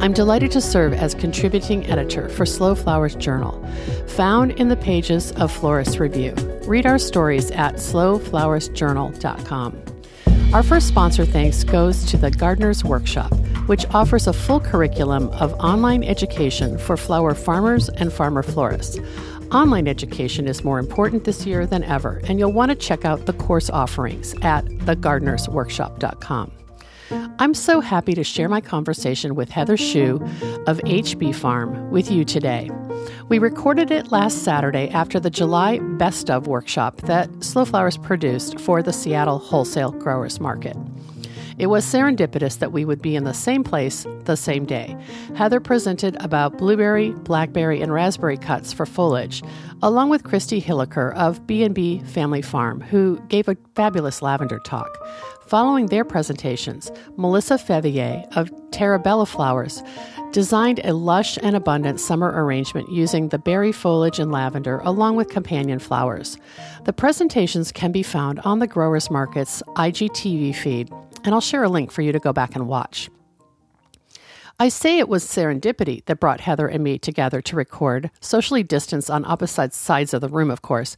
I'm delighted to serve as contributing editor for Slow Flowers Journal, found in the pages of Florist Review. Read our stories at slowflowersjournal.com. Our first sponsor thanks goes to the Gardener's Workshop, which offers a full curriculum of online education for flower farmers and farmer florists. Online education is more important this year than ever, and you'll want to check out the course offerings at thegardenersworkshop.com. I'm so happy to share my conversation with Heather Hsu of HB Farm with you today. We recorded it last Saturday after the July Best of workshop that Slow Flowers produced for the Seattle Wholesale Growers Market. It was serendipitous that we would be in the same place the same day. Heather presented about blueberry, blackberry, and raspberry cuts for foliage, along with Christy Hilliker of B&B Family Farm, who gave a fabulous lavender talk. Following their presentations, Melissa Feveyear of Terrabella Flowers designed a lush and abundant summer arrangement using the berry foliage and lavender along with companion flowers. The presentations can be found on the Growers Market's IGTV feed, and I'll share a link for you to go back and watch. I say it was serendipity that brought Heather and me together to record, socially distanced on opposite sides of the room, of course,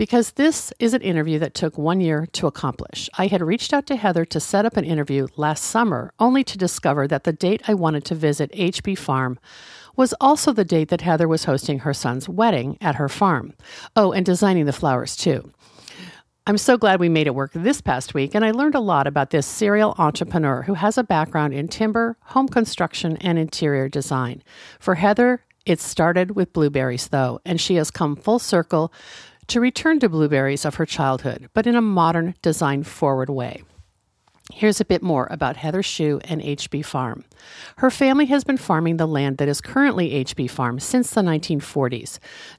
because this is an interview that took one year to accomplish. I had reached out to Heather to set up an interview last summer, only to discover that the date I wanted to visit HB Farm was also the date that Heather was hosting her son's wedding at her farm. Oh, and designing the flowers too. I'm so glad we made it work this past week, and I learned a lot about this serial entrepreneur who has a background in timber, home construction, and interior design. For Heather, it started with blueberries, though, and she has come full circle to return to blueberries of her childhood, but in a modern, design forward way. Here's a bit more about Heather Hsu and HB Farm. Her family has been farming the land that is currently HB Farm since the 1940s.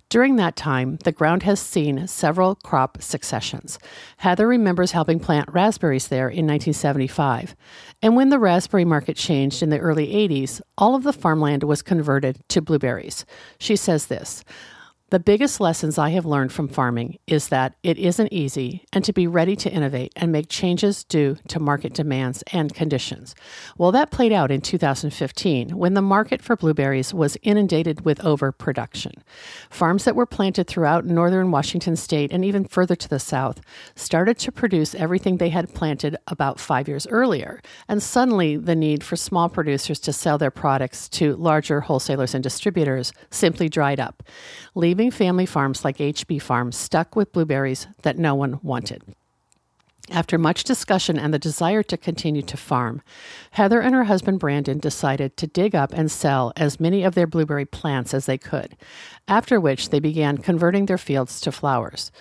During that time, the ground has seen several crop successions. Heather remembers helping plant raspberries there in 1975. And when the raspberry market changed in the early 80s, all of the farmland was converted to blueberries. She says this the biggest lessons I have learned from farming is that it isn't easy and to be ready to innovate and make changes due to market demands and conditions. Well, that played out in 2015 when the market for blueberries was inundated with overproduction. Farms that were planted throughout northern Washington state and even further to the south started to produce everything they had planted about five years earlier, and suddenly the need for small producers to sell their products to larger wholesalers and distributors simply dried up, leaving family farms like HB Farms stuck with blueberries that no one wanted. After much discussion and the desire to continue to farm, Heather and her husband Brandon decided to dig up and sell as many of their blueberry plants as they could, after which they began converting their fields to flowers.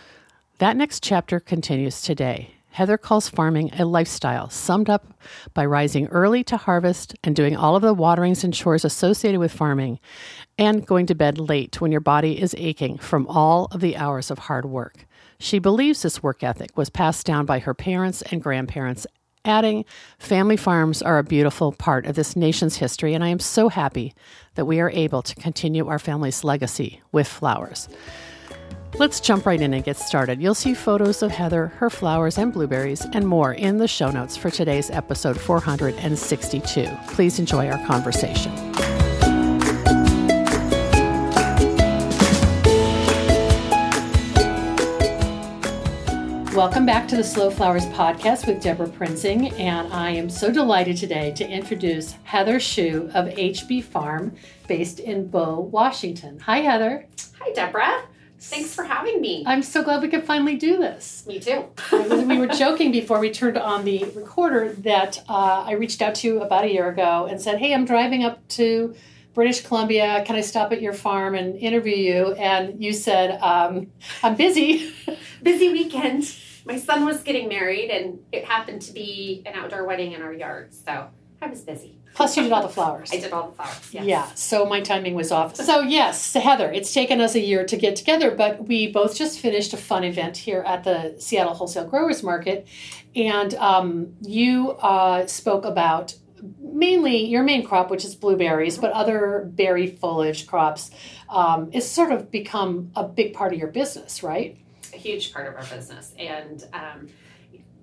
That next chapter continues today. Heather calls farming a lifestyle summed up by rising early to harvest and doing all of the waterings and chores associated with farming, and going to bed late when your body is aching from all of the hours of hard work. She believes this work ethic was passed down by her parents and grandparents, adding, Family farms are a beautiful part of this nation's history, and I am so happy that we are able to continue our family's legacy with flowers. Let's jump right in and get started. You'll see photos of Heather, her flowers and blueberries, and more in the show notes for today's episode 462. Please enjoy our conversation. Welcome back to the Slow Flowers podcast with Debra Prinzing, and I am so delighted today to introduce Heather Hsu of HB Farm, based in Bow, Washington. Hi, Heather. Hi, Debra. Thanks for having me. I'm so glad we could finally do this. Me too. we were joking before we turned on the recorder that uh, I reached out to you about a year ago and said, Hey, I'm driving up to British Columbia. Can I stop at your farm and interview you? And you said, um, I'm busy. busy weekend. My son was getting married, and it happened to be an outdoor wedding in our yard. So I was busy. Plus, you did all the flowers. I did all the flowers. Yes. Yeah, so my timing was off. So, yes, Heather, it's taken us a year to get together, but we both just finished a fun event here at the Seattle Wholesale Growers Market. And um, you uh, spoke about mainly your main crop, which is blueberries, but other berry foliage crops, um, is sort of become a big part of your business, right? A huge part of our business. And um,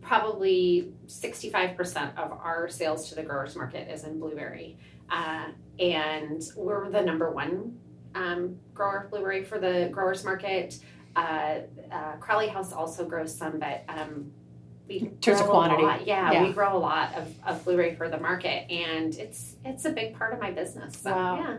probably 65% of our sales to the growers market is in blueberry. Uh, and we're the number one um, grower of blueberry for the growers market. Uh, uh, Crowley House also grows some, but um, we in terms of quantity. Yeah, Yeah. we grow a lot of, of blueberry for the market, and it's it's a big part of my business. So, Wow. yeah.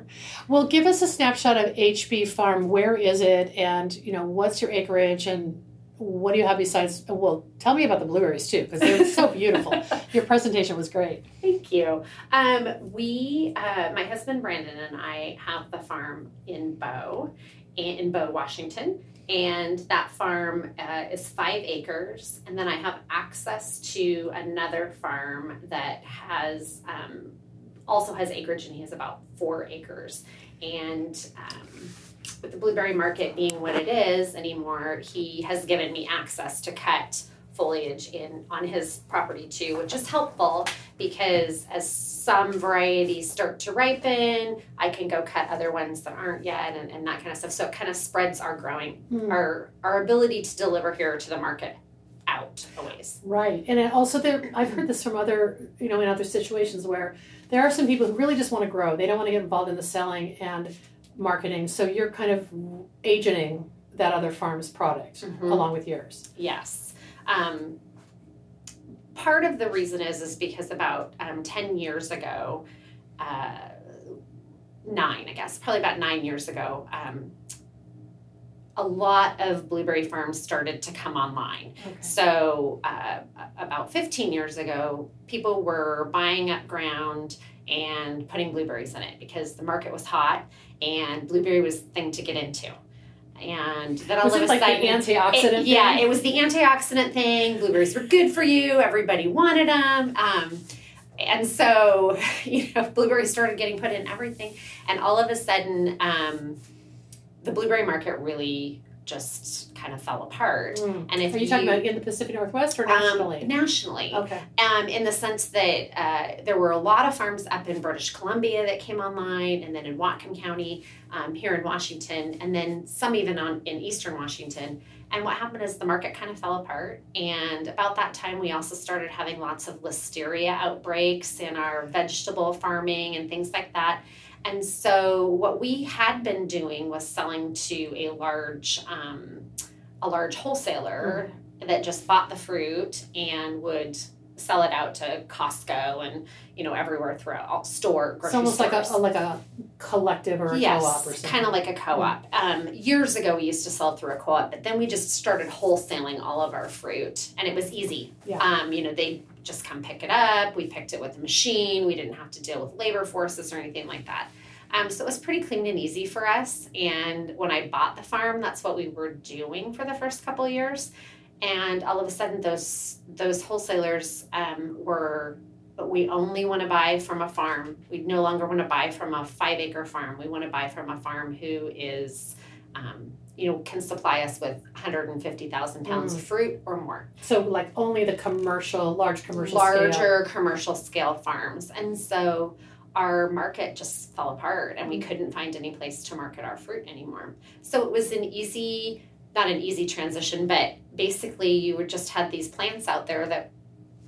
Well, give us a snapshot of HB Farm. Where is it? And, you know, what's your acreage? And what do you have besides? Well, tell me about the blueberries too, because they're so beautiful. Your presentation was great. Thank you. Um, we, uh, my husband Brandon and I have the farm in Bow, in Bow, Washington, and that farm uh, is five acres. And then I have access to another farm that has um, also has acreage, and he has about four acres. And um, with the blueberry market being what it is anymore, he has given me access to cut foliage in on his property too, which is helpful because as some varieties start to ripen, I can go cut other ones that aren't yet and, and that kind of stuff. So it kind of spreads our growing, Mm. our our ability to deliver here to the market out a ways. Right, and it also there, I've heard this from other, you know, in other situations where there are some people who really just want to grow. They don't want to get involved in the selling and marketing. So you're kind of agenting that other farm's product Mhm. along with yours. Yes. Um, part of the reason is is because about um, ten years ago, uh, nine I guess, probably about nine years ago, um, a lot of blueberry farms started to come online. Okay. So uh, about 15 years ago, people were buying up ground and putting blueberries in it because the market was hot and blueberry was the thing to get into. And then all Was of it a like sudden, the antioxidant? it- yeah, it was the antioxidant thing. Blueberries were good for you. Everybody wanted them. Um, and so, you know, blueberries started getting put in everything. And all of a sudden, um, the blueberry market really just kind of fell apart. Mm. And if Are you talking about in the Pacific Northwest or um, nationally? nationally, okay. um, in the sense that uh, there were a lot of farms up in British Columbia that came online, and then in Whatcom County um, here in Washington, and then some even on in Eastern Washington. And what happened is the market kind of fell apart. And about that time, we also started having lots of listeria outbreaks in our vegetable farming and things like that. And so, what we had been doing was selling to a large, um, a large wholesaler that just bought the fruit and would sell it out to Costco and you know everywhere throughout all store It's almost like a, like a collective or a yes, co-op or something. kind of like a co-op. Um, years ago, we used to sell through a co-op, but then we just started wholesaling all of our fruit, and it was easy. Yeah. Um, you know, they just come pick it up. We picked it with a machine. We didn't have to deal with labor forces or anything like that. Um, so it was pretty clean and easy for us. And when I bought the farm, that's what we were doing for the first couple of years. And all of a sudden, those those wholesalers um, were but we only want to buy from a farm. We no longer want to buy from a five acre farm. We want to buy from a farm who is, um, you know, can supply us with 150,000 pounds of fruit or more. So like only the commercial, large commercial scale. Larger commercial scale farms. And so our market just fell apart and we couldn't find any place to market our fruit anymore. So it was an easy, not an easy transition, but basically you were just had these plants out there that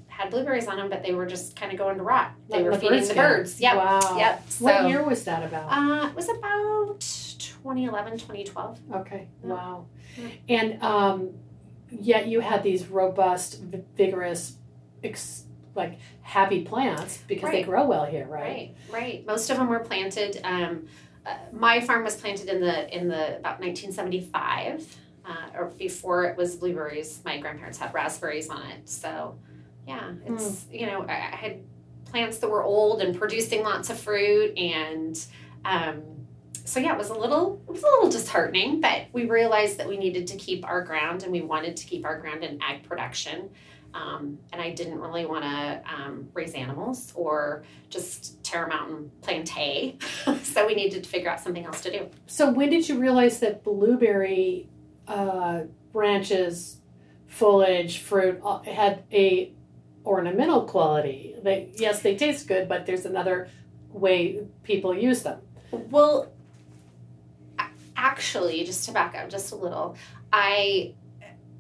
had blueberries on them, but they were just kind of going to rot. They Like were the feeding the birds. Yep. Wow. Yep. So What year was that about? Uh, it was about 2011, 2012. Okay. Yeah. Wow. Yeah. And um, yet you had these robust, vigorous, ex- like happy plants because they grow well here, right? Right, right. Most of them were planted um, uh, my farm was planted in the in the about 1975, uh, or before it was blueberries. My grandparents had raspberries on it, so yeah, it's you know I, I had plants that were old and producing lots of fruit, and um, so yeah, it was a little it was a little disheartening, but we realized that we needed to keep our ground, and we wanted to keep our ground in ag production. Um, and I didn't really want to um, raise animals or just tear them out and plant hay. so we needed to figure out something else to do. So when did you realize that blueberry uh, branches, foliage, fruit had a ornamental quality? They yes, they taste good, but there's another way people use them. Well, actually, just to back up just a little, I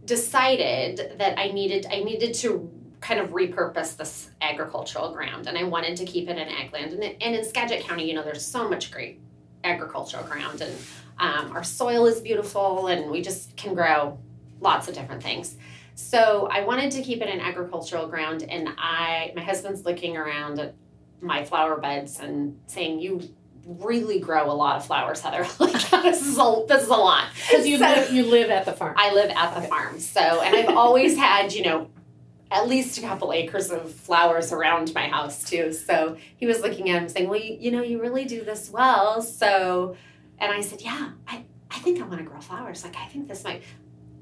decided that I needed I needed to kind of repurpose this agricultural ground and I wanted to keep it in ag land. And, and in Skagit County, you know, there's so much great agricultural ground and um, our soil is beautiful and we just can grow lots of different things. So I wanted to keep it an agricultural ground and I my husband's looking around at my flower beds and saying, You really grow a lot of flowers, Heather. like this is a this is a lot. Because you So- live you live at the farm. I live at the farm. So, and I've always had, you know, at least a couple acres of flowers around my house too. So he was looking at him saying, well, you, you know, you really do this well. So, and I said, yeah, I, I think I want to grow flowers. Like, I think this might,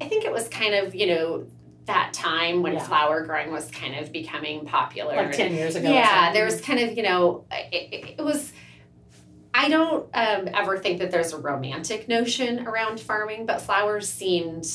I think it was kind of, you know, that time when Yeah. flower growing was kind of becoming popular. like ten years ago. yeah, there was kind of, you know, it, it, was. I don't um, ever think that there's a romantic notion around farming, but flowers seemed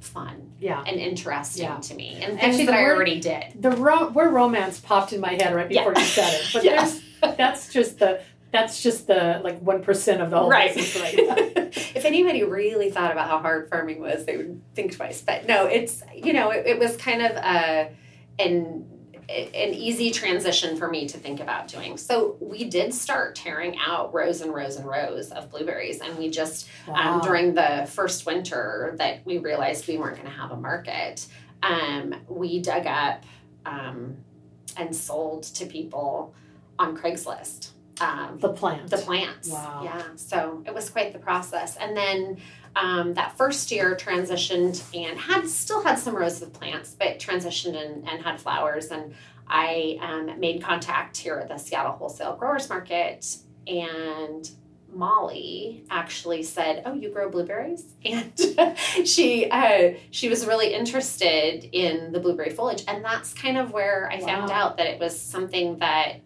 fun yeah. and interesting Yeah. to me, and things Actually, that I word- already did. The ro- word romance popped in my head right before you said it, but Yeah. there's that's just the that's just the like one percent of the whole Right. business right if anybody really thought about how hard farming was, they would think twice. But no, it's you know, it, it was kind of a an an easy transition for me to think about doing. So we did start tearing out rows and rows and rows of blueberries, and we just Wow. um, during the first winter that we realized we weren't going to have a market. Um, we dug up um, and sold to people on Craigslist. Um, the plant. the plants. Wow. Yeah. So it was quite the process. And then um, that first year transitioned and had still had some rows of plants, but transitioned and, and had flowers. And I um, made contact here at the Seattle Wholesale Growers Market and Molly actually said, "Oh, you grow blueberries," and she uh, she was really interested in the blueberry foliage, and that's kind of where I found out that it was something that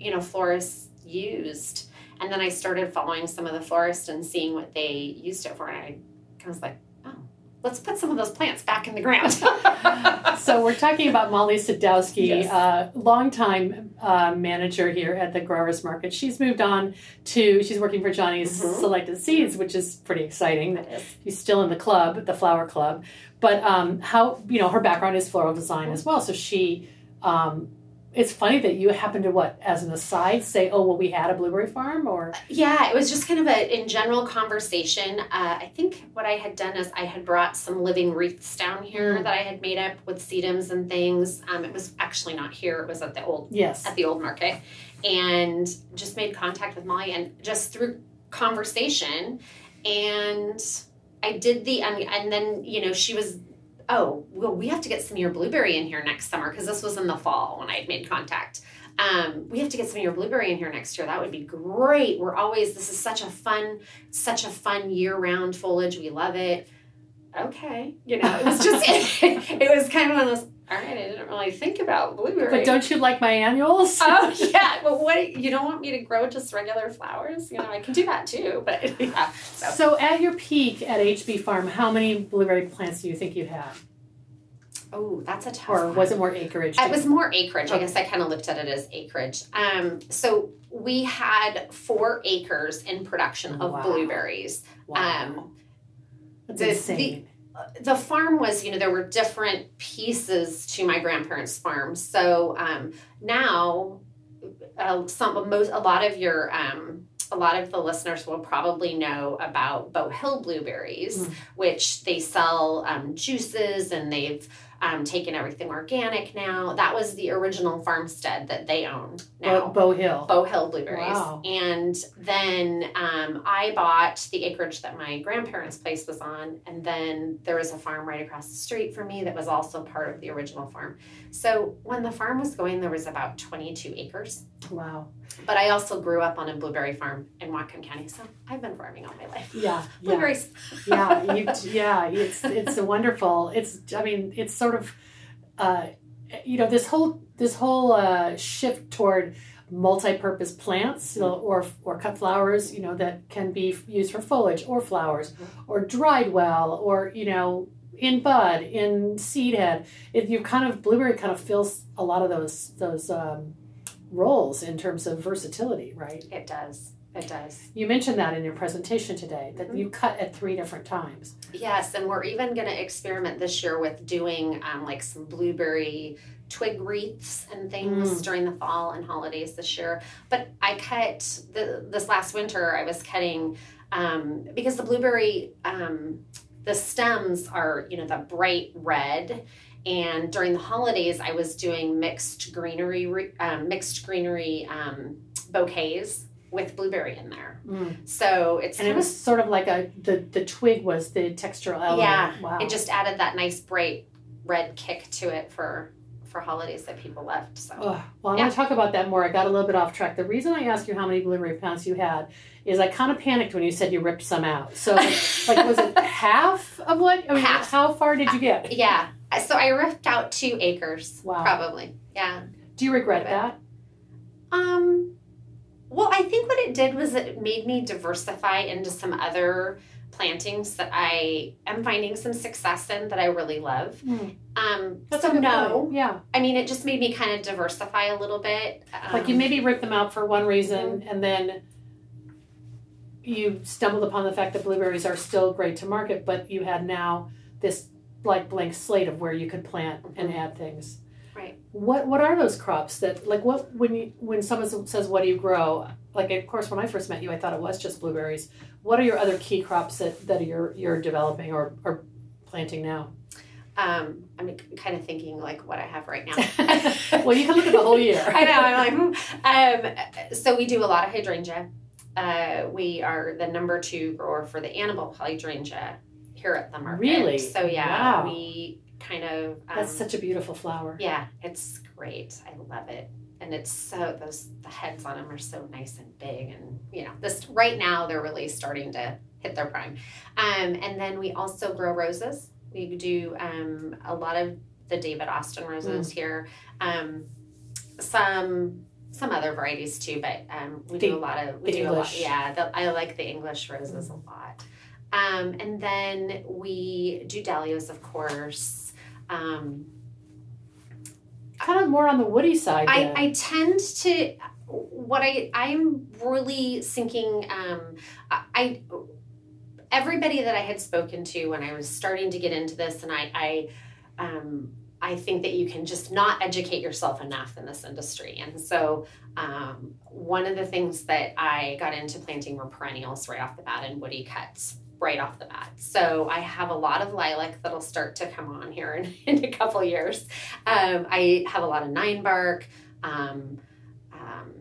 you know florists used. And then I started following some of the florists and seeing what they used it for, and I kind of was like, "Oh, let's put some of those plants back in the ground." so we're talking about Molly Sadowski, Yes. uh, longtime uh, manager here at the Growers Market. She's moved on to she's working for Johnny's Mhm. Selected Seeds, which is pretty exciting. She's still in the club, the flower club. But um, how you know her background is floral design as well. So she, um, it's funny that you happen to what as an aside say, oh well, we had a blueberry farm, or Yeah, it was just kind of a in general conversation. Uh, I think what I had done is I had brought some living wreaths down here Mm. that I had made up with sedums and things. Um, it was actually not here; it was at the old yes, at the old market, and just made contact with Molly and just through conversation, and I did the and, and then you know she was. Oh well, we have to get some of your blueberry in here next summer because this was in the fall when I had made contact um, we have to get some of your blueberry in here next year. That would be great. We're always this is such a fun, such a fun year-round foliage. We love it. Okay, you know, it was just it, was kind of one of those. All right, I didn't really think about blueberry. but don't you like my annuals? Oh yeah, but what you don't want me to grow just regular flowers? You know, I can do that too. But yeah, so So at your peak at HB Farm, how many blueberry plants do you think you had, oh, that's a tough. or one. was it more acreage? It was more acreage. I guess I kind of looked at it as acreage. Um, so we had four acres in production of Wow. blueberries. wow. um, That's the- insane. The farm was, you know, there were different pieces to my grandparents' farm. So um, now, uh, some most a lot of your um, a lot of the listeners will probably know about Bow Hill blueberries, Mm. which they sell um, juices and they've um, taken everything organic now. That was the original farmstead that they own now. Bow, Bow Hill. Bow Hill blueberries. Wow. And then um, I bought the acreage that my grandparents' place was on. And then there was a farm right across the street from me that was also part of the original farm. So when the farm was going, there was about 22 acres. Wow. But I also grew up on a blueberry farm in Whatcom County. So I've been farming all my life. Yeah. Yeah. Blueberries. yeah. You, yeah. It's it's a wonderful. It's I mean it's sort of, uh, you know this whole this whole uh, shift toward multi-purpose plants or or cut flowers you know that can be used for foliage or flowers or dried well or you know in bud in seed head If you kind of blueberry kind of fills a lot of those those um, roles in terms of versatility right It does. It does. you mentioned that in your presentation today that Mhm. you cut at three different times Yes, and we're even going to experiment this year with doing um, like some blueberry twig wreaths and things Mm. during the fall and holidays this year. But I cut the this last winter. I was cutting um, because the blueberry um, the stems are you know the bright red. And during the holidays, I was doing mixed greenery, um, mixed greenery um, bouquets with blueberry in there. So it's and it was sort of like a the the twig was the textural element Yeah, wow it just added that nice bright red kick to it for for holidays that people left. So. Well, I Yeah. want to talk about that more. I got a little bit off track. The reason I asked you how many blueberry plants you had is I kind of panicked when you said you ripped some out. So, like, was it half of what? I mean, Half. How far did you get? yeah, so I ripped out two acres. Wow. Probably. Yeah. Do you regret that? Um. Well, I think what it did was it made me diversify into some other plantings that I am finding some success in that I really love. Hmm. Um, That's so a good no, point. Yeah. I mean it just made me kind of diversify a little bit. Like you Um, maybe ripped them out for one reason, Mm-hmm. and then you stumbled upon the fact that blueberries are still great to market, but you had now this like blank slate of where you could plant and add things. Right. What What are those crops that like what when you when someone says what do you grow? Like of course when I first met you, I thought it was just blueberries. What are your other key crops that that you're you're developing or or planting now? Um, I'm kind of thinking like what I have right now. well, you can look at the whole year. I know. I'm like, hmm. um, so we do a lot of hydrangea. Uh, we are the number two grower for the Annabelle hydrangea here at the market. Really? So yeah, Wow. we kind of. Um, That's such a beautiful flower. Yeah, it's great. I love it, and it's so those the heads on them are so nice and big, and you know this right now they're really starting to hit their prime. Um, and then we also grow roses. We do um, a lot of the David Austin Mm. roses here. Um, some some other varieties too, but um, we The- do a lot of we do a lot. English. Yeah, the, I like the English roses a lot. Um, and then we do dahlias, of course. Um, Kind of more on the woody side. I. I tend to what I I'm really thinking um I, I everybody that I had spoken to when I was starting to get into this and I I um I think that you can just not educate yourself enough in this industry. And so um, one of the things that I got into planting were perennials right off the bat and woody cuts right off the bat. So I have a lot of lilac that'll start to come on here in, in a couple years. Um, I have a lot of nine bark, um, um,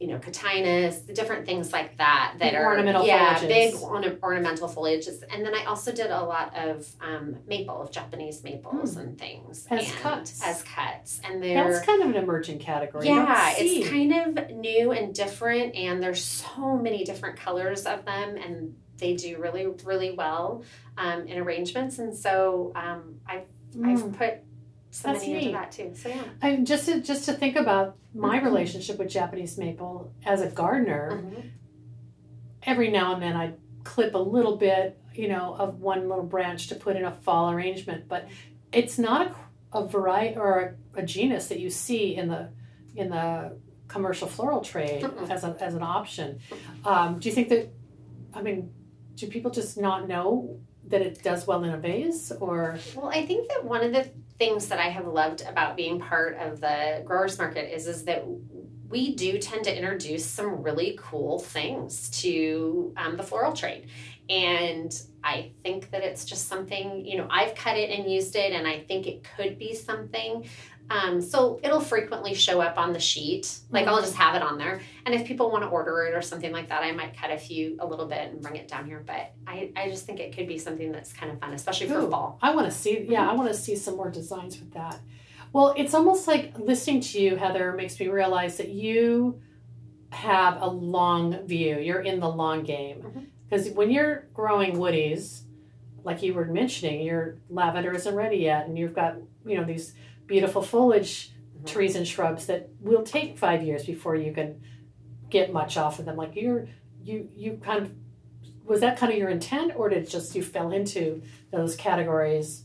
you know, cotinus, different things like that that Big are ornamental yeah, foliages. big orna- ornamental foliages. And then I also did a lot of um, maple, of Japanese maples and things. As and cuts. as cuts, and they're That's kind of an emerging category. Yeah, it's kind of new and different, and there's so many different colors of them, and they do really, really well um, in arrangements. And so um, I've Mm. I've put some That's money into that too. So yeah, I just to, just to think about my Mhm. relationship with Japanese maple as a gardener, Mhm. every now and then I clip a little bit, you know, of one little branch to put in a fall arrangement, but it's not a, a variety or a, a genus that you see in the in the commercial floral trade as, a, as an option. Um, do you think that? I mean, do people just not know that it does well in a vase, or Well, I think that one of the things that I have loved about being part of the growers market is is that we do tend to introduce some really cool things to um, the floral trade, and I think that it's just something, you know, I've cut it and used it, and I think it could be something. Um, so it'll frequently show up on the sheet. Like I'll mm-hmm. just have it on there. And if people want to order it or something like that, I might cut a few a little bit and bring it down here. But I, I just think it could be something that's kind of fun, especially for Ooh, fall. I want to see, yeah, I mm-hmm. want to see some more designs with that. Well, it's almost like listening to you, Heather, makes me realize that you have a long view. You're in the long game. Mm-hmm. Because when you're growing woodies, like you were mentioning, your lavender isn't ready yet, and you've got, you know, these beautiful foliage Mhm. trees and shrubs that will take five years before you can get much off of them. Like you're, you, you kind of, was that kind of your intent, or did it just you fell into those categories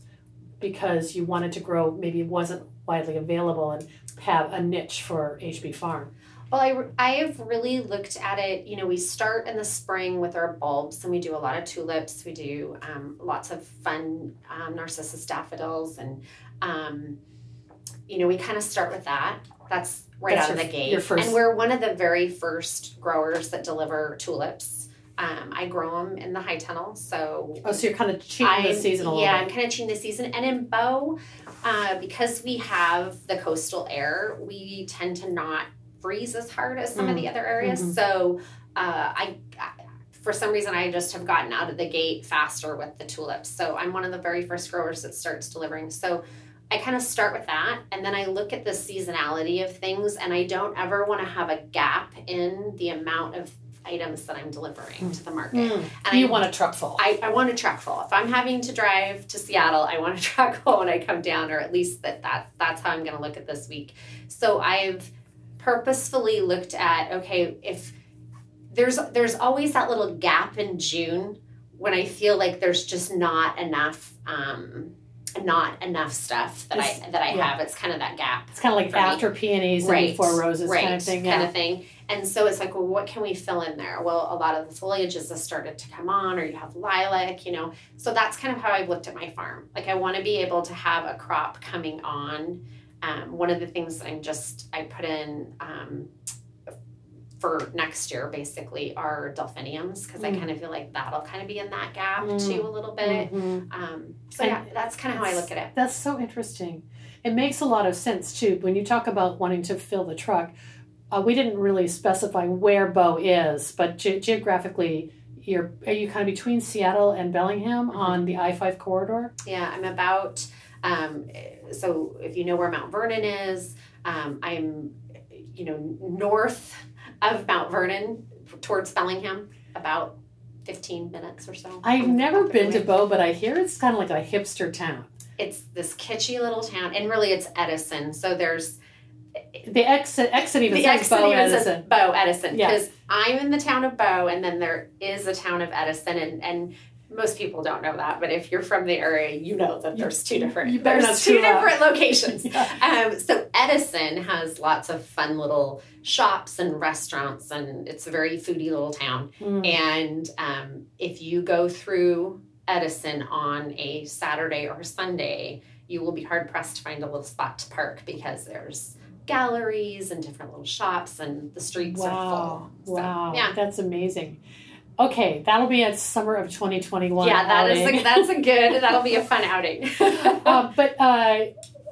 because you wanted to grow, maybe it wasn't widely available and have a niche for HB Farm? Well, I, I have really looked at it. You know, we start in the spring with our bulbs, and we do a lot of tulips. We do um, lots of fun um, narcissus daffodils, and um, you know, we kind of start with that. That's right That's out your- of the gate. your first- And we're one of the very first growers that deliver tulips. Um, I grow them in the high tunnel, so Oh, so you're kind of cheating the I'm- season a little yeah. I'm kind of cheating the season. And in Bow, uh, because we have the coastal air, we tend to not freeze as hard as some of the other areas. Mhm. So uh, I, I, for some reason, I just have gotten out of the gate faster with the tulips. So I'm one of the very first growers that starts delivering. So I kind of start with that, and then I look at the seasonality of things, and I don't ever want to have a gap in the amount of items that I'm delivering to the market. Mm. And You I want a truck full. I, I want a truck full. If I'm having to drive to Seattle, I want a truck full when I come down, or at least that, that that's how I'm going to look at this week. So I've purposefully looked at okay, if there's there's always that little gap in June when I feel like there's just not enough um, not enough stuff that It's- I that I yeah. have. It's kind of that gap it's kind of like for me. after peonies and before roses right, kind of thing. kind of thing. And so it's like, well, what can we fill in there? Well, a lot of the foliages have started to come on, or you have lilac, you know. So that's kind of how I've looked at my farm. Like, I want to be able to have a crop coming on. Um, one of the things that I'm just I put in um, for next year basically are delphiniums because I Mm. kind of feel like that'll kind of be in that gap Mm. too a little bit. Mhm. Um, so And yeah, that's kind of how I look at it. That's so interesting. It makes a lot of sense too. When you talk about wanting to fill the truck, uh, we didn't really specify where Bow is, but ge- geographically, you're are you kind of between Seattle and Bellingham Mhm. on the I five corridor? Yeah, I'm about. Um, so if you know where Mount Vernon is, um, I'm, you know, north of Mount Vernon towards Bellingham, about 15 minutes or so. I've never been to. Bow, but I hear it's kind of like a hipster town. It's this kitschy little town, and really it's Edison. So there's The exit exit even the says exit Bow Edison. Bow Edison Yeah. because I'm in the town of Bow, and then there is a town of Edison, and and most people don't know that, but if you're from the area, you know that there's two different there's two screw up. different locations. Yeah. Um, so Edison has lots of fun little shops and restaurants, and it's a very foodie little town. Mm. And um, if you go through Edison on a Saturday or Sunday, you will be hard pressed to find a little spot to park because there's galleries and different little shops, and the streets Wow. are full. So, wow. yeah. That's amazing. Okay, that'll be at summer of 2021. Yeah, that is outing. a, that's a good. That'll be a fun outing. uh, but uh,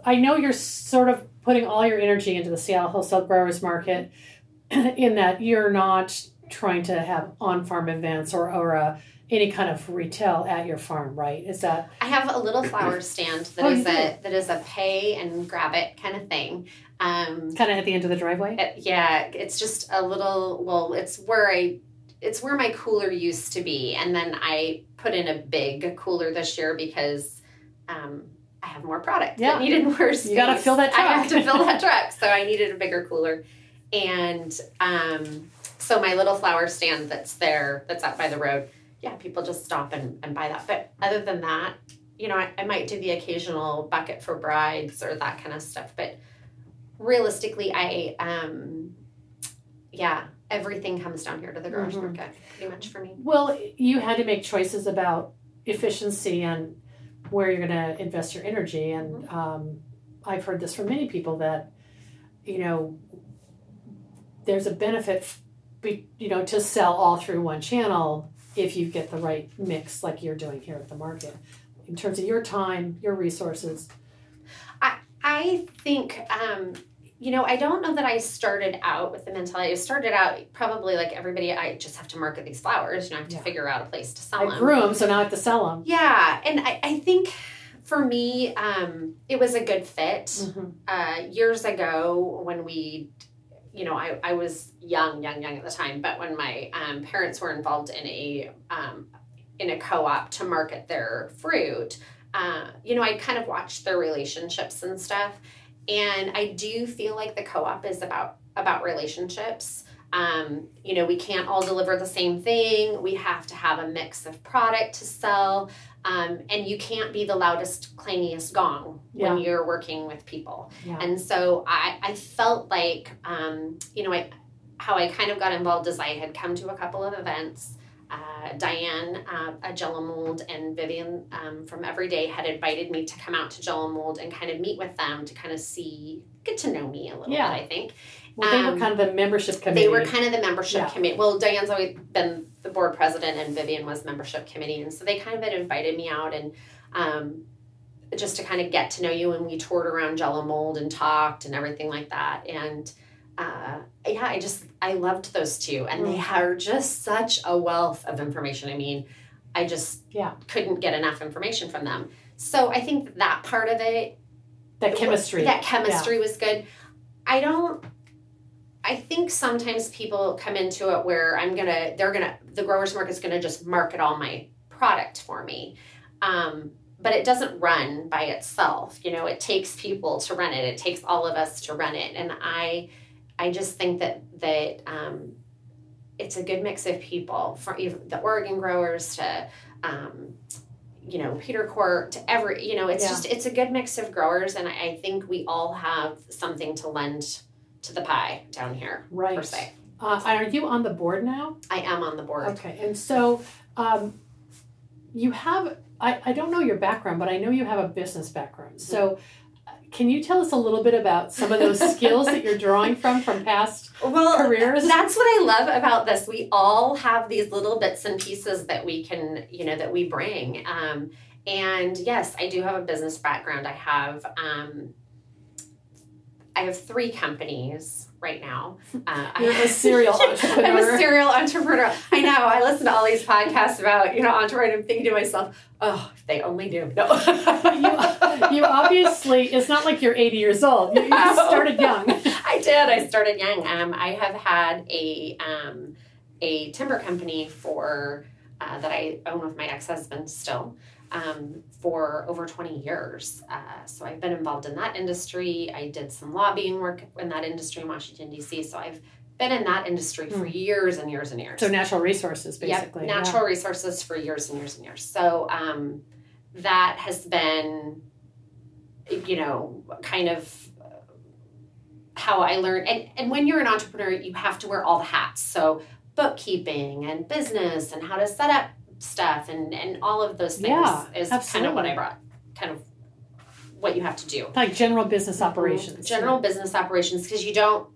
I know you're sort of putting all your energy into the Seattle Wholesale Growers Market in that you're not trying to have on farm events or, or uh, any kind of retail at your farm, right? Is that I have a little flower stand that oh, is a that is a pay and grab it kind of thing. Um, kind of at the end of the driveway? it- yeah, it's just a little. Well, it's where I. It's where my cooler used to be, and then I put in a big cooler this year because um, I have more product Yeah. that needed more space. You gotta fill that truck. I have to fill that truck, so I needed a bigger cooler, and um, so my little flower stand that's there, that's out by the road. Yeah, people just stop and, and buy that. But other than that, you know, I, I might do the occasional bucket for brides or that kind of stuff. But realistically, I, um, yeah, everything comes down here to the garage Mhm. market pretty much for me. Well, you had to make choices about efficiency and where you're going to invest your energy. And um, I've heard this from many people that, you know, there's a benefit, be, you know, to sell all through one channel if you get the right mix like you're doing here at the market in terms of your time, your resources. I think, um, you know, I don't know that I started out with the mentality. I started out probably like everybody. I just have to market these flowers. You know, I have to Yeah. figure out a place to sell I them. grew them, so now I have to sell them. Yeah, and I, I think for me, um, it was a good fit. Mhm. Uh, years ago, when we, you know, I, I was young, young, young at the time, but when my um, parents were involved in a um, in a co-op to market their fruit, uh, you know, I kind of watched their relationships and stuff, and I do feel like the co-op is about about relationships. Um, you know, we can't all deliver the same thing. We have to have a mix of product to sell. Um, and you can't be the loudest, clangiest gong when you're working with people. Yeah. And so I, I felt like, um, you know, I, how I kind of got involved is I had come to a couple of events. Uh, Diane uh, at Jello Mold and Vivian um, from Everyday had invited me to come out to Jello Mold and kind of meet with them to kind of see, get to know me a little Yeah. bit, I think. Well, they were Um, kind of the membership committee. They were kind of the membership Yeah. committee. Well, Diane's always been the board president, and Vivian was membership committee, and so they kind of had invited me out and um, just to kind of get to know you. And we toured around Jello Mold and talked and everything like that. And uh, yeah, I just I loved those two, and they Mhm. are just such a wealth of information. I mean, I just Yeah. couldn't get enough information from them. So I think that part of it that chemistry. that chemistry was good. I don't. I think sometimes people come into it where I'm gonna, they're gonna, the growers market's gonna just market all my product for me, um, but it doesn't run by itself. You know, it takes people to run it. It takes all of us to run it, and I, I just think that that um, it's a good mix of people from the Oregon growers to. Um, you know Peterkort to every you know it's Yeah. just it's a good mix of growers and I, I think we all have something to lend to the pie down here right. per se Uh, are you on the board now? i am on the board Okay, and so um, you have, I, I don't know your background, but I know you have a business background. So uh, can you tell us a little bit about some of those skills that you're drawing from from past well careers? that's what i love about this. We all have these little bits and pieces that we can you know that we bring. Um, and yes i do have a business background. I have um, i have three companies right now uh, I- You're a serial entrepreneur. I'm a serial entrepreneur. I know. I listen to all these podcasts about you know entrepreneur. I'm thinking to myself, oh, if they only knew. No. you obviously, it's not like you're 80 years old. You, you No. started young. I did. I started young. Um, I have had a um, a timber company for uh, that I own with my ex husband still um, for over twenty years. Uh, so I've been involved in that industry. I did some lobbying work in that industry in Washington D.C. So I've been in that industry for years and years and years. So natural resources, basically. Yep, natural resources for years and years and years. So um, that has been, you know, kind of uh, how I learned. And, and when you're an entrepreneur, you have to wear all the hats. So bookkeeping and business and how to set up stuff and, and all of those things Yeah, is kind of what. I brought, kind of what you have to do. Like general business operations. General business operations, because you don't.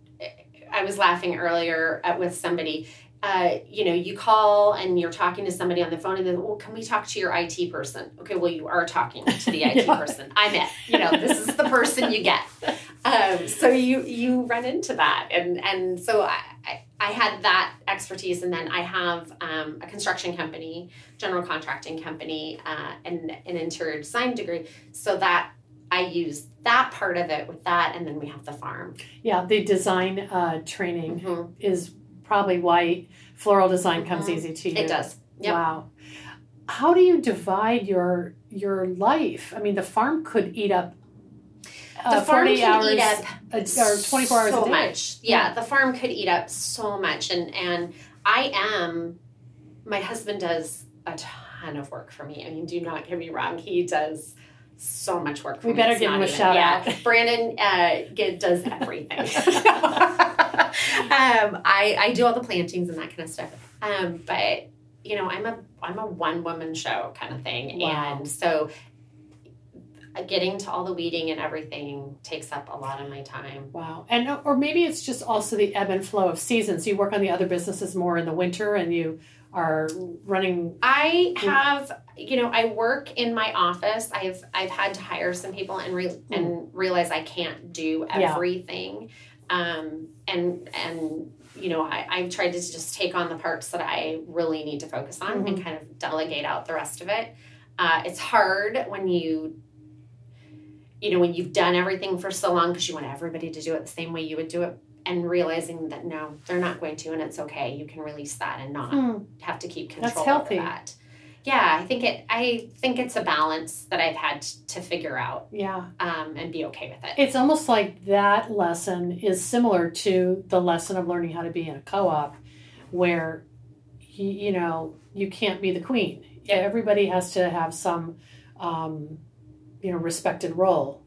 I was laughing earlier at, with somebody. Uh, you know, you call and you're talking to somebody on the phone, and then, well, can we talk to your IT person? Okay, well, you are talking to the IT Yeah. person. I'm it. You know, this is the person you get. Um, so you you run into that, and and so I, I I had that expertise, and then I have um, a construction company, general contracting company, uh, and an interior design degree, so that I use that part of it with that, and then we have the farm. Yeah, the design uh, training Mhm. is probably why floral design comes Mhm. easy to you. It does. Yep. Wow. How do you divide your your life? I mean, the farm could eat up uh, the farm 40 can hours eat up a, or 24 hours so a day. much. Yeah, the farm could eat up so much, and and I am. My husband does a ton of work for me. I mean, do not get me wrong; he does so much work for me. We me. better give him a even- shout yeah. out. Brandon uh, get, does everything. um, I I do all the plantings and that kind of stuff. Um, but you know, I'm a I'm a one woman show kind of thing, Wow. and so getting to all the weeding and everything takes up a lot of my time. Wow. And or maybe it's just also the ebb and flow of seasons. You work on the other businesses more in the winter and you are running I have, you know, I work in my office. I've I've had to hire some people and re- and realize I can't do Hmm. Yeah. everything. Um, and and you know, I, I've tried to just take on the parts that I really need to focus on Mm-hmm. and kind of delegate out the rest of it. Uh, it's hard when you you know when you've done everything for so long because you want everybody to do it the same way you would do it and realizing that no they're not going to and it's okay you can release that and not Hmm. have to keep That's control healthy. over that. Yeah, I think it. I think it's a balance that I've had to figure out Yeah. um, and be okay with it. It's almost like that lesson is similar to the lesson of learning how to be in a co-op where you, you know, you can't be the queen. Everybody has to have some um, you know, respected role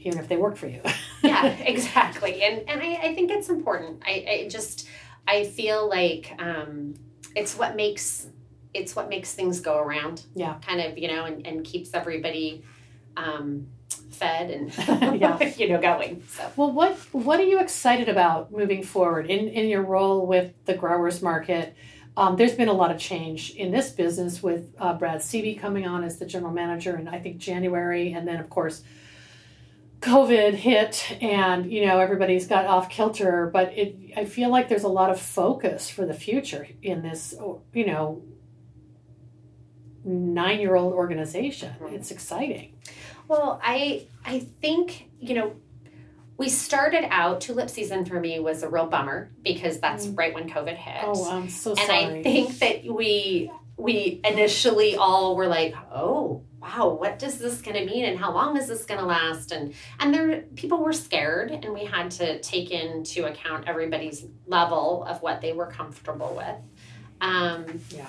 even if they work for you. yeah, exactly. And and I, I think it's important. I, I just I feel like um, it's what makes it's what makes things go around. Yeah. Kind of you know, and, and keeps everybody um, fed and Yeah. you know going. So Well, what what are you excited about moving forward in in your role with the growers market? Um, there's been a lot of change in this business with uh, Brad Seeby coming on as the general manager in I think January, and then of course COVID hit, and you know everybody's got off kilter. But it I feel like there's a lot of focus for the future in this you know nine year old organization. Mhm. It's exciting. Well, I I think you know we started out tulip season for me was a real bummer because that's right when COVID hit. Oh, I'm so and sorry. I think that we we initially all were like, oh wow, what does this going to mean, and how long is this going to last? And and there people were scared, and we had to take into account everybody's level of what they were comfortable with. Um, Yeah.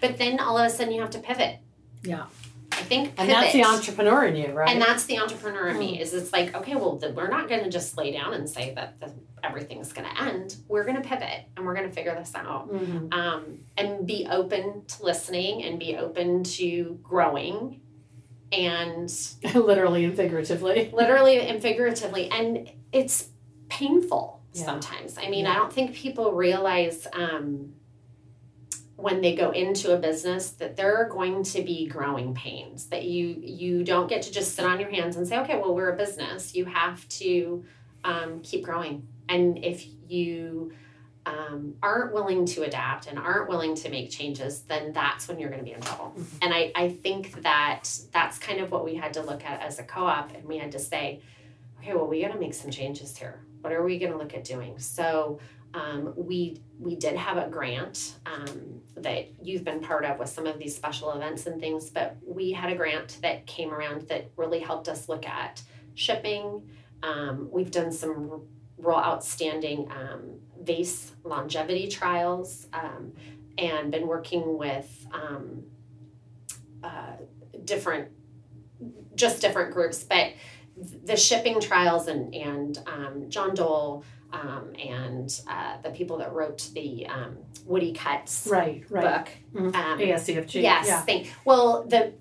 But then all of a sudden you have to pivot. Yeah. I think and that's the entrepreneur in you, right? and that's the entrepreneur in me is it's like okay well th- we're not going to just lay down and say that the, everything's going to end we're going to pivot and we're going to figure this out Mhm. um, and be open to listening and be open to growing and literally and figuratively. literally and figuratively and it's painful Yeah. sometimes i mean Yeah. i don't think people realize um, when they go into a business that there are going to be growing pains that you you don't get to just sit on your hands and say okay well we're a business. You have to um, keep growing. And if you um, aren't willing to adapt and aren't willing to make changes then that's when you're going to be in trouble. Mhm. and I, I think that that's kind of what we had to look at as a co-op and we had to say okay well we got to make some changes here. What are we going to look at doing? So um, we we did have a grant um, that you've been part of with some of these special events and things but we had a grant that came around that really helped us look at shipping. Um, we've done some real outstanding um, vase longevity trials um, and been working with um, uh, different just different groups but the shipping trials and and John Dole um, and uh, the people that wrote the um, Woody Cuts Right, right. book. Mhm. Um, ASCFG. yes, Yeah. thank. Well, the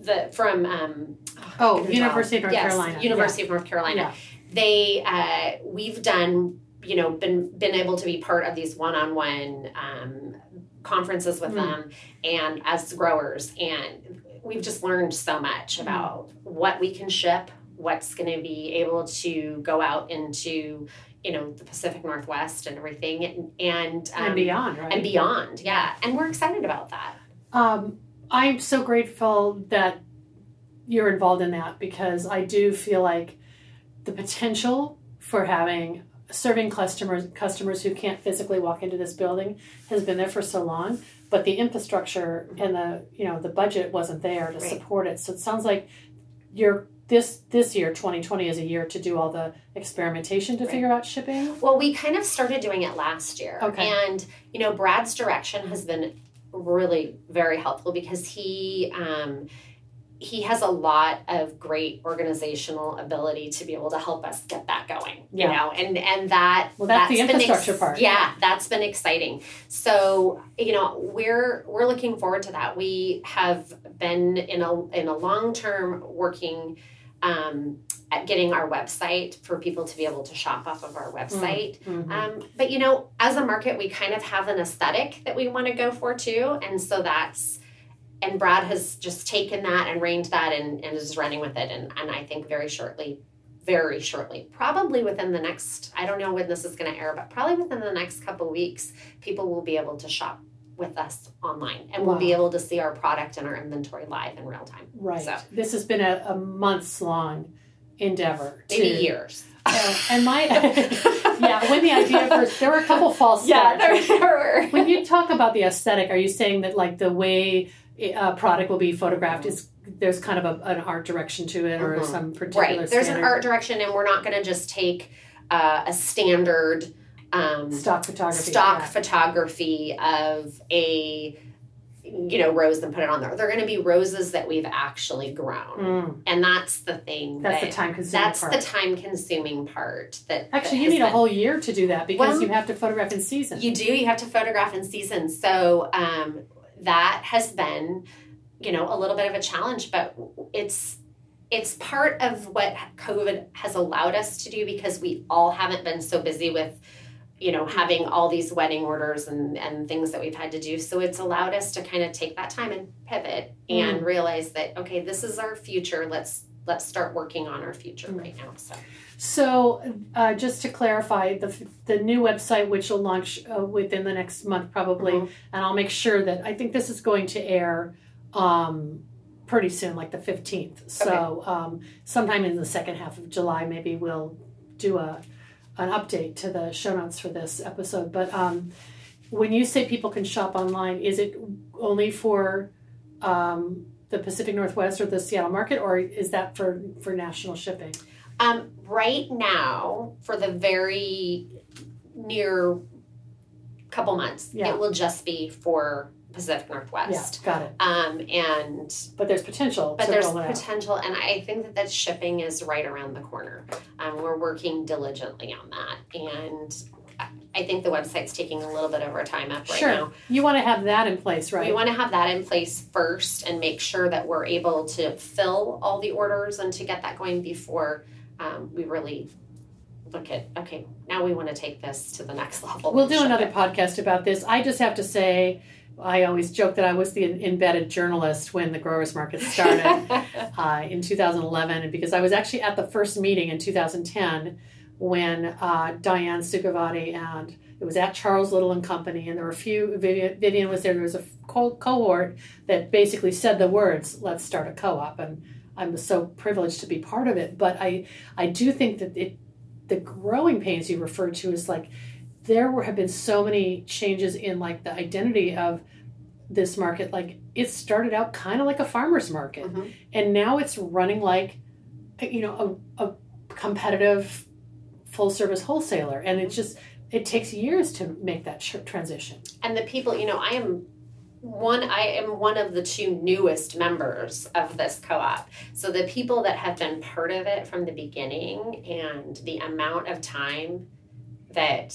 the from um, Oh, Good University of. North yes, Carolina. University of North Carolina. Yeah. They uh, we've done you know been been able to be part of these one on one conferences with Mm. them and as growers and we've just learned so much Mm. about what we can ship what's going to be able to go out into you know the pacific northwest and everything and and, um, and beyond, right? and beyond yeah and we're excited about that Um, I'm so grateful that you're involved in that because I do feel like the potential for having serving customers customers who can't physically walk into this building has been there for so long, but the infrastructure and the you know the budget wasn't there to Right. support it. So it sounds like you're this this year 2020 is a year to do all the experimentation to Right. figure out shipping. Well, we kind of started doing it last year. Okay. And, you know, Brad's direction has been really very helpful because he um, he has a lot of great organizational ability to be able to help us get that going. You Yeah. know, and and that Well, that's the been infrastructure part. Yeah, that's been exciting. So you know, we're we're looking forward to that. We have been in a in a long term working. Um, at getting our website for people to be able to shop off of our website. Mhm. Um, but you know, as a market, we kind of have an aesthetic that we want to go for too, and so that's and Brad has just taken that and reined that and, and is running with it, and and I think very shortly, very shortly, probably within the next I don't know when this is going to air, but probably within the next couple weeks, people will be able to shop with us online and we'll be able to see our product and our inventory live in real time. Right. So. This has been a, a months long endeavor. Maybe to, years. Uh, and my yeah, when the idea first, there were a couple false Yeah, starts. there, there were. when you talk about the aesthetic, are you saying that like the way a product will be photographed is there's kind of a, an art direction to it, or Mhm. some particular right there's an art direction and we're not going to just take uh, a standard um, stock photography? stock yeah. photography of a you know rose and put it on there they're going to be roses that we've actually grown Mm, and that's the thing that's the time consuming that's part. the time consuming part that Actually, that you need a whole year to do that because Well, you have to photograph in season. you do you have to photograph in season so um, that has been you know a little bit of a challenge but it's it's part of what covid has allowed us to do because we all haven't been so busy with you know having all these wedding orders and and things that we've had to do so it's allowed us to kind of take that time and pivot and realize that okay this is our future let's let's start working on our future Mm. right now so So, uh, just to clarify, the the new website, which will launch uh, within the next month, probably, Mhm. and I'll make sure that I think this is going to air um, pretty soon, like the fifteenth. So, um, sometime in the second half of July, maybe we'll do a an update to the show notes for this episode. But um, when you say people can shop online, is it only for um, the Pacific Northwest or the Seattle market, or is that for for national shipping? Um, right now, for the very near couple months, Yeah. it will just be for Pacific Northwest. Yeah, got it. Um, and But there's potential. but there's potential, and I think that that shipping is right around the corner. Um, we're working diligently on that, and I- I think the website's taking a little bit of our time up right Sure. now. You want to have that in place, right? We want to have that in place first and make sure that we're able to fill all the orders and to get that going before um, we really look at okay now we want to take this to the next level. we'll do another it. podcast about this. I just have to say, I always joke that I was the embedded journalist when the growers market started uh, in 2011, because I was actually at the first meeting in 2010 when uh, Diane Szukovathy and it was at Charles Little and Company, and there were a few. Vivian, Vivian was there. There was a co- cohort that basically said the words, "Let's start a co-op," and I'm so privileged to be part of it. But I, I do think that it, the growing pains you referred to is like there were, have been so many changes in like the identity of this market. Like it started out kind of like a farmer's market, Mhm. and now it's running like, you know, a, a competitive full service wholesaler, and it just it takes years to make that tr- transition. and the people you know I am one I am one of the two newest members of this co-op. So the people that have been part of it from the beginning and the amount of time that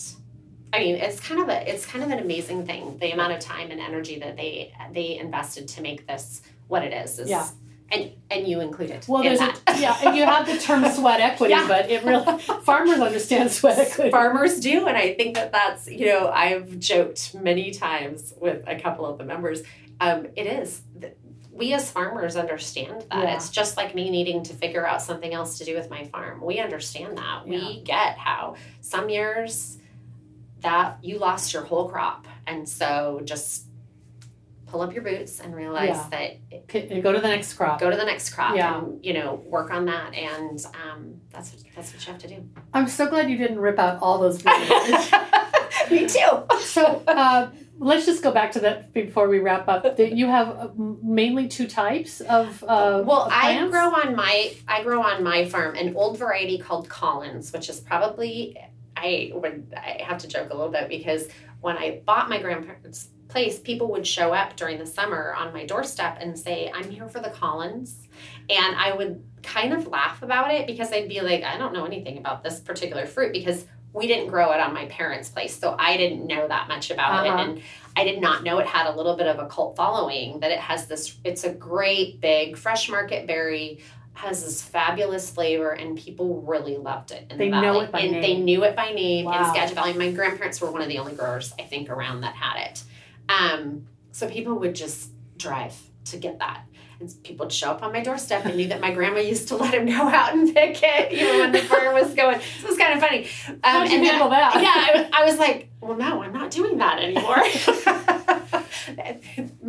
I mean it's kind of a it's kind of an amazing thing the amount of time and energy that they they invested to make this what it is is Yeah. and and you included Well, there's a, yeah, and you have the term sweat equity, Yeah. but it really farmers understand sweat equity. farmers do and i think that that's you know i've joked many times with a couple of the members um, it is we as farmers understand that Yeah. it's just like me needing to figure out something else to do with my farm we understand that Yeah. we get how some years that you lost your whole crop and so just pull up your boots and realize Yeah. that it, and go to the next crop. go to the next crop Yeah. and you know work on that and um, that's that's what you have to do I'm so glad you didn't rip out all those me too so uh, let's just go back to that before we wrap up. That you have uh, mainly two types of uh, well of i grow on my i grow on my farm an old variety called collins which is probably i would i have to joke a little bit because when i bought my grandparents place, people would show up during the summer on my doorstep and say, I'm here for the Collins. And I would kind of laugh about it because I'd be like, I don't know anything about this particular fruit because we didn't grow it on my parents' place. So I didn't know that much about Uh-huh. it. And I did not know it had a little bit of a cult following, that it has this, it's a great big fresh market berry, has this fabulous flavor, and people really loved it in They the valley. know it by and name. they knew it by name Wow. in Skagit Valley. My grandparents were one of the only growers, I think, around that had it. Um, so people would just drive to get that. And people would show up on my doorstep and knew that my grandma used to let him go out and pick it, even when the farm was going. So it was kind of funny. Um, How'd you and then- that? yeah, I, I was like, well, no, I'm not doing that anymore.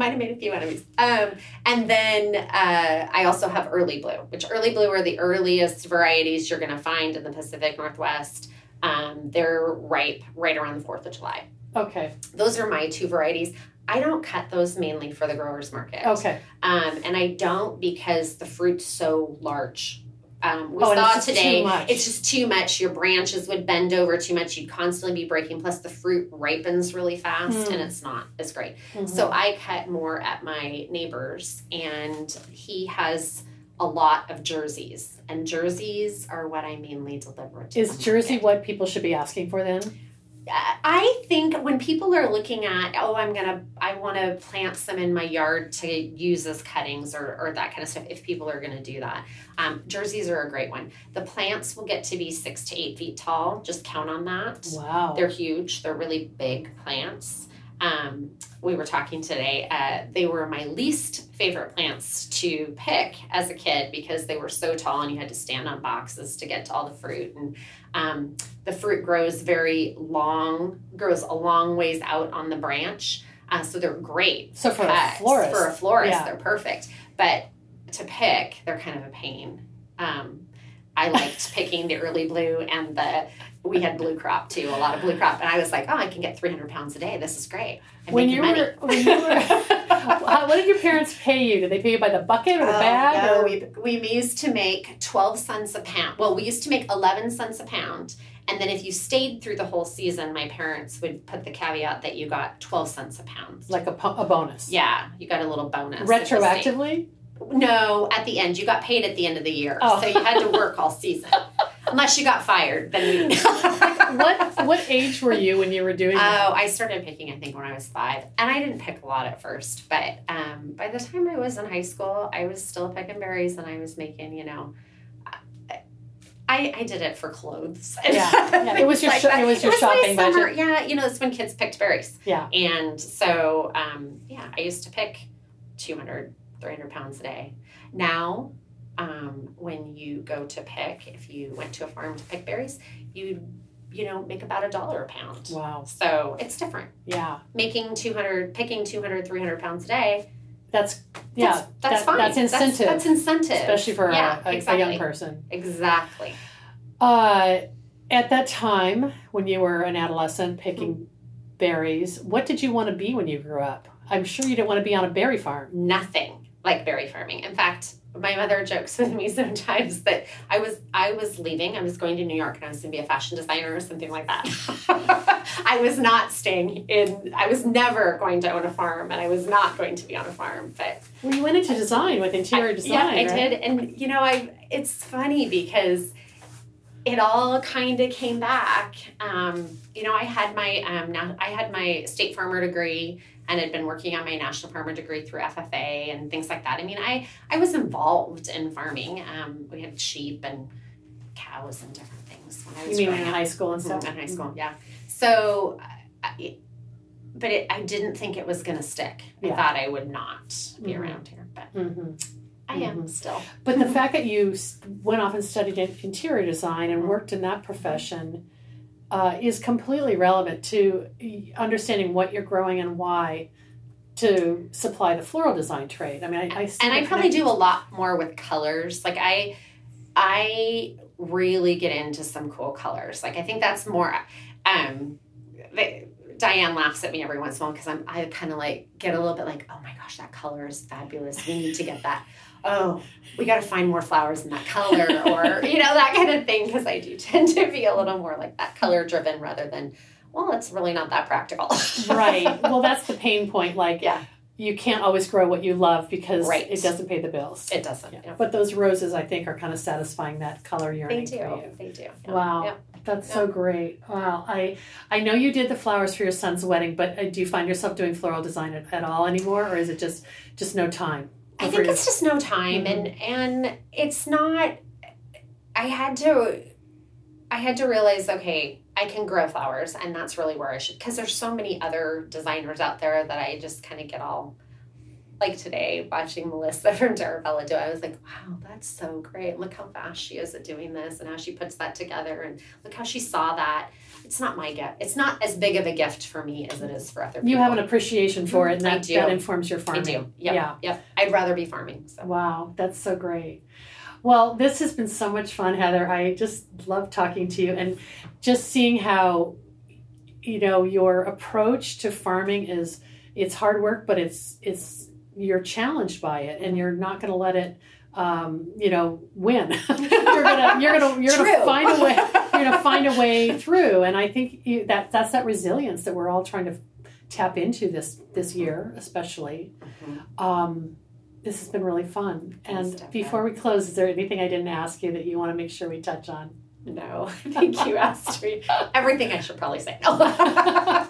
Might have made a few enemies. Um, and then uh, I also have Earliblue, which Earliblue are the earliest varieties you're going to find in the Pacific Northwest. Um, they're ripe right around the 4th of July. Okay. Those are my two varieties. I don't cut those mainly for the growers market. Okay. Um, and I don't because the fruit's so large. Um, we Oh, saw today it's just too much. Your branches would bend over too much. You'd constantly be breaking. Plus, the fruit ripens really fast, Mm. and it's not as great. Mhm. So I cut more at my neighbor's, and he has a lot of jerseys, and jerseys are what I mainly deliver. To is Jersey market. what people should be asking for then? I think when people are looking at, oh, I'm gonna, I want to plant some in my yard to use as cuttings or, or that kind of stuff. If people are gonna do that, um, jerseys are a great one. The plants will get to be six to eight feet tall. Just count on that. Wow. They're huge. They're really big plants. Um, we were talking today. Uh, they were my least favorite plants to pick as a kid because they were so tall and you had to stand on boxes to get to all the fruit. And um, the fruit grows very long, grows a long ways out on the branch. Uh, so they're great. so for a florist. For a florist, Yeah. they're perfect. But to pick, they're kind of a pain. Um, I liked picking the Earliblue and the we had Bluecrop too, a lot of Bluecrop, and I was like, oh, I can get 300 pounds a day. This is great. I'm when you were, when you were how- what did your parents pay you? Did they pay you by the bucket or the Oh, bag? no, or? we, we used to make 12 cents a pound. Well, we used to make 11 cents a pound. And then if you stayed through the whole season, my parents would put the caveat that you got 12 cents a pound. like a, a bonus. Yeah, you got a little bonus. if you stayed. Retroactively? No, at the end. You got paid at the end of the year. Oh. So you had to work all season. Unless you got fired, then we. what what age were you when you were doing that? Oh, I started picking, I think, when I was five. And I didn't pick a lot at first, but um, by the time I was in high school, I was still picking berries and I was making, you know, I, I did it for clothes. Yeah, yeah, it was your sho- it was your my shopping summer- budget. Yeah, you know, it's when kids picked berries. Yeah. And so, um, yeah, I used to pick 200, 300 pounds a day. Now, um, when you go to pick, if you went to a farm to pick berries, you you know make about a dollar a pound. Wow. So it's different. Yeah. Making 200, picking 200, 300 pounds a day, That's yeah. that's, that's that- fine. That's incentive. That's, incentive. especially for yeah, a, a, a young person. Exactly. Uh, at that time, when you were an adolescent picking berries, what did you want to be when you grew up? I'm sure you didn't want to be on a berry farm. Nothing like berry farming. In fact, my mother jokes with me sometimes that I was I was leaving. I was going to New York and I was going to be a fashion designer or something like that. I was not staying in. I was never going to own a farm, and I was not going to be on a farm. But Well, you went into design with interior I- design. Yeah, I right? did, and you know, I. It's funny because it all kind of came back. Um, you know, I had my um, now I had my state farmer degree and had been working on my national farmer degree through FFA and things like that. I mean, I I was involved in farming. Um, we had sheep and cows and different things when I You was mean in high school and Mhm, stuff? in high school, yeah. So, I, but it, I didn't think it was going to stick. I thought I would not be Mhm. around here, but hmm I am still. But the fact that you went off and studied interior design and worked in that profession uh, is completely relevant to understanding what you're growing and why to supply the floral design trade. I mean, I, I and I probably do a lot more with colors. Like I, I really get into some cool colors. Like I think that's more. Um, the, Diane laughs at me every once in a while because I'm I kind of like get a little bit like, oh my gosh, that color is fabulous. We need to get that. Oh, we got to find more flowers in that color, or you know that kind of thing. Because I do tend to be a little more like that color driven rather than well, it's really not that practical. right. Well, that's the pain point. Like, yeah. you can't always grow what you love because Right. it doesn't pay the bills. It doesn't. Yeah. Yeah. But those roses, I think, are kind of satisfying that color They yearning do. for you. They do. Yeah. Wow. Yeah. That's so great. Wow. I I know you did the flowers for your son's wedding, but uh, do you find yourself doing floral design at, at all anymore, or is it just just no time? I think it's just no time, and mm-hmm. and it's not. I had to, I had to realize, okay, I can grow flowers, and that's really where I should. Because there's so many other designers out there that I just kind of get all. Like today, watching Melissa from Terrabella do, it, I was like, "Wow, that's so great! Look how fast she is at doing this, and how she puts that together, and look how she saw that." It's not my gift. It's not as big of a gift for me as it is for other people. you have an appreciation for it, and I that, do. that informs your farming. I do. Yep. Yeah. Yep. I'd rather be farming. So. Wow, that's so great. Well, this has been so much fun, Heather. I just love talking to you and just seeing how you know your approach to farming is it's hard work, but it's it's you're challenged by it and you're not going to let it um, you know win. you're gonna you're gonna you're gonna find a way you're gonna find a way through. And I think you, that that's that resilience that we're all trying to tap into this this year, especially. Mhm. Um, this has been really fun. And before we close, is there anything I didn't ask you that you want to make sure we touch on? No, I think you asked me everything I should probably say. No.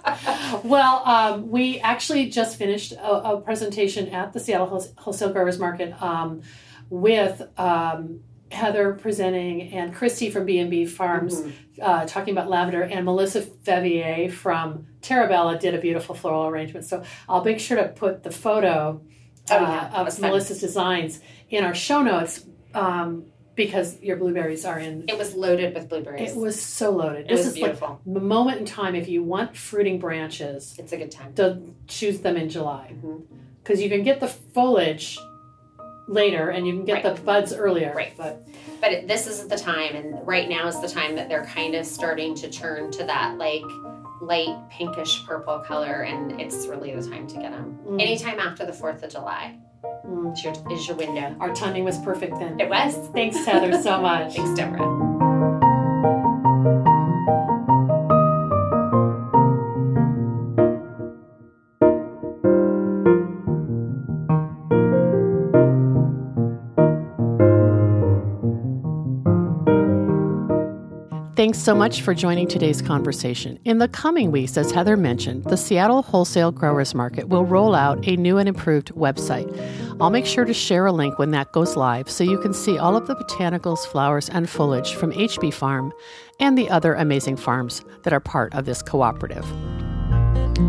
well, um, we actually just finished a, a presentation at the Seattle Wholesale Growers Market um, with um, Heather presenting and Christy from B&B Farms Mhm. uh, talking about lavender, and Melissa Feveyear from Terrabella did a beautiful floral arrangement. So I'll make sure to put the photo Oh, uh, yeah, was of fun. Melissa's designs in our show notes um, because your blueberries are in. It was loaded with blueberries. It was so loaded. It this was is beautiful. like the moment in time if you want fruiting branches it's a good time. to choose them in July because you can get the foliage later and you can get Right. the buds earlier. Right. But But it, this is the time, and right now is the time that they're kind of starting to turn to that like light pinkish purple color, and it's really the time to get them. Mm. Anytime after the Fourth of July mm, is your is your window. our timing was perfect then. It was. Thanks, Heather, so much. Thanks, Debra. Thanks so much for joining today's conversation. In the coming weeks, as Heather mentioned, the Seattle Wholesale Growers Market will roll out a new and improved website. I'll make sure to share a link when that goes live so you can see all of the botanicals, flowers, and foliage from HB Farm and the other amazing farms that are part of this cooperative.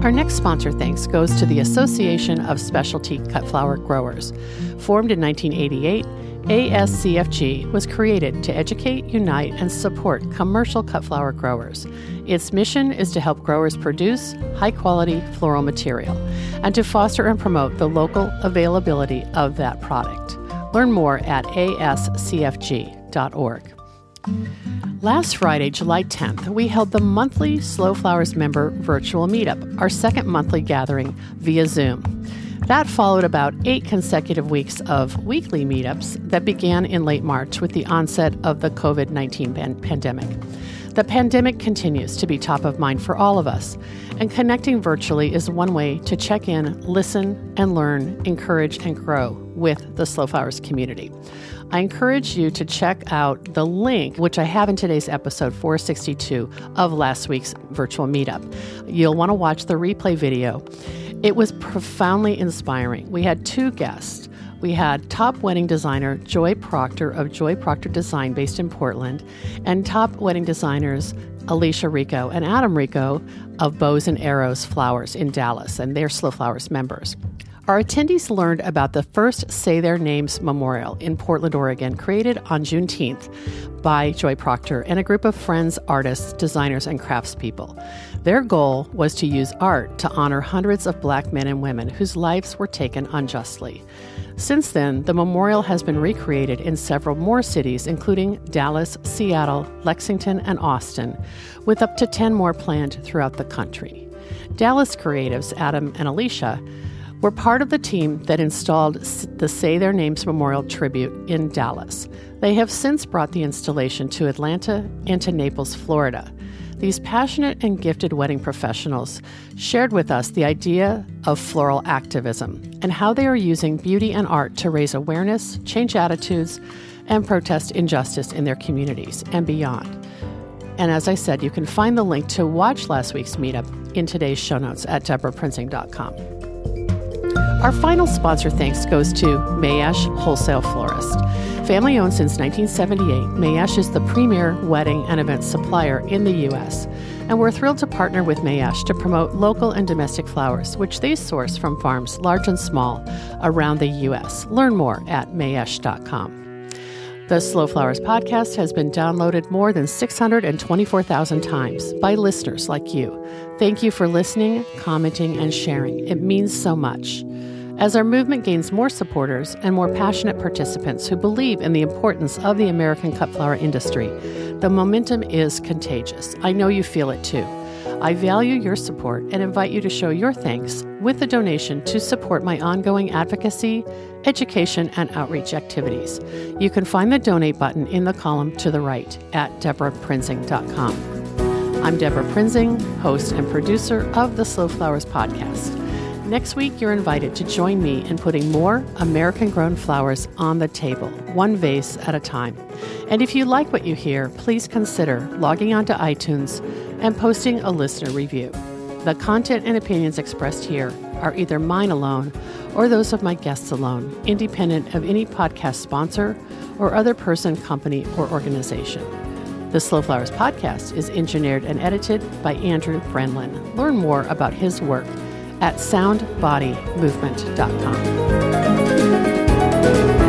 Our next sponsor thanks goes to the Association of Specialty Cut Flower Growers. Formed in 1988, ASCFG was created to educate, unite, and support commercial cut flower growers. Its mission is to help growers produce high quality floral material and to foster and promote the local availability of that product. Learn more at ascfg.org. Last Friday, July 10th, we held the monthly Slow Flowers member virtual meetup, our second monthly gathering via Zoom. That followed about eight consecutive weeks of weekly meetups that began in late March with the onset of the COVID 19 pan- pandemic. The pandemic continues to be top of mind for all of us, and connecting virtually is one way to check in, listen, and learn, encourage, and grow with the Slow Flowers community. I encourage you to check out the link, which I have in today's episode 462 of last week's virtual meetup. You'll want to watch the replay video. It was profoundly inspiring. We had two guests. We had top wedding designer Joy Proctor of Joy Proctor Design, based in Portland, and top wedding designers Alicia Rico and Adam Rico of Bows and Arrows Flowers in Dallas, and they're Slow Flowers members. Our attendees learned about the first Say Their Names Memorial in Portland, Oregon, created on Juneteenth by Joy Proctor and a group of friends, artists, designers, and craftspeople. Their goal was to use art to honor hundreds of black men and women whose lives were taken unjustly. Since then, the memorial has been recreated in several more cities, including Dallas, Seattle, Lexington, and Austin, with up to 10 more planned throughout the country. Dallas creatives Adam and Alicia were part of the team that installed the Say Their Names Memorial tribute in Dallas. They have since brought the installation to Atlanta and to Naples, Florida. These passionate and gifted wedding professionals shared with us the idea of floral activism and how they are using beauty and art to raise awareness, change attitudes, and protest injustice in their communities and beyond. And as I said, you can find the link to watch last week's meetup in today's show notes at debraprinzing.com. Our final sponsor thanks goes to Mayesh Wholesale Florist. Family owned since 1978, Mayesh is the premier wedding and event supplier in the U.S. And we're thrilled to partner with Mayesh to promote local and domestic flowers, which they source from farms large and small around the U.S. Learn more at mayesh.com. The Slow Flowers podcast has been downloaded more than 624,000 times by listeners like you. Thank you for listening, commenting, and sharing. It means so much. As our movement gains more supporters and more passionate participants who believe in the importance of the American cut flower industry, the momentum is contagious. I know you feel it too. I value your support and invite you to show your thanks with a donation to support my ongoing advocacy, education, and outreach activities. You can find the donate button in the column to the right at debraprinzing.com. I'm Debra Prinzing, host and producer of the Slow Flowers podcast. Next week, you're invited to join me in putting more American grown flowers on the table, one vase at a time. And if you like what you hear, please consider logging onto iTunes and posting a listener review. The content and opinions expressed here are either mine alone or those of my guests alone, independent of any podcast sponsor or other person, company, or organization. The Slow Flowers podcast is engineered and edited by Andrew Brenlin. Learn more about his work at soundbodymovement.com.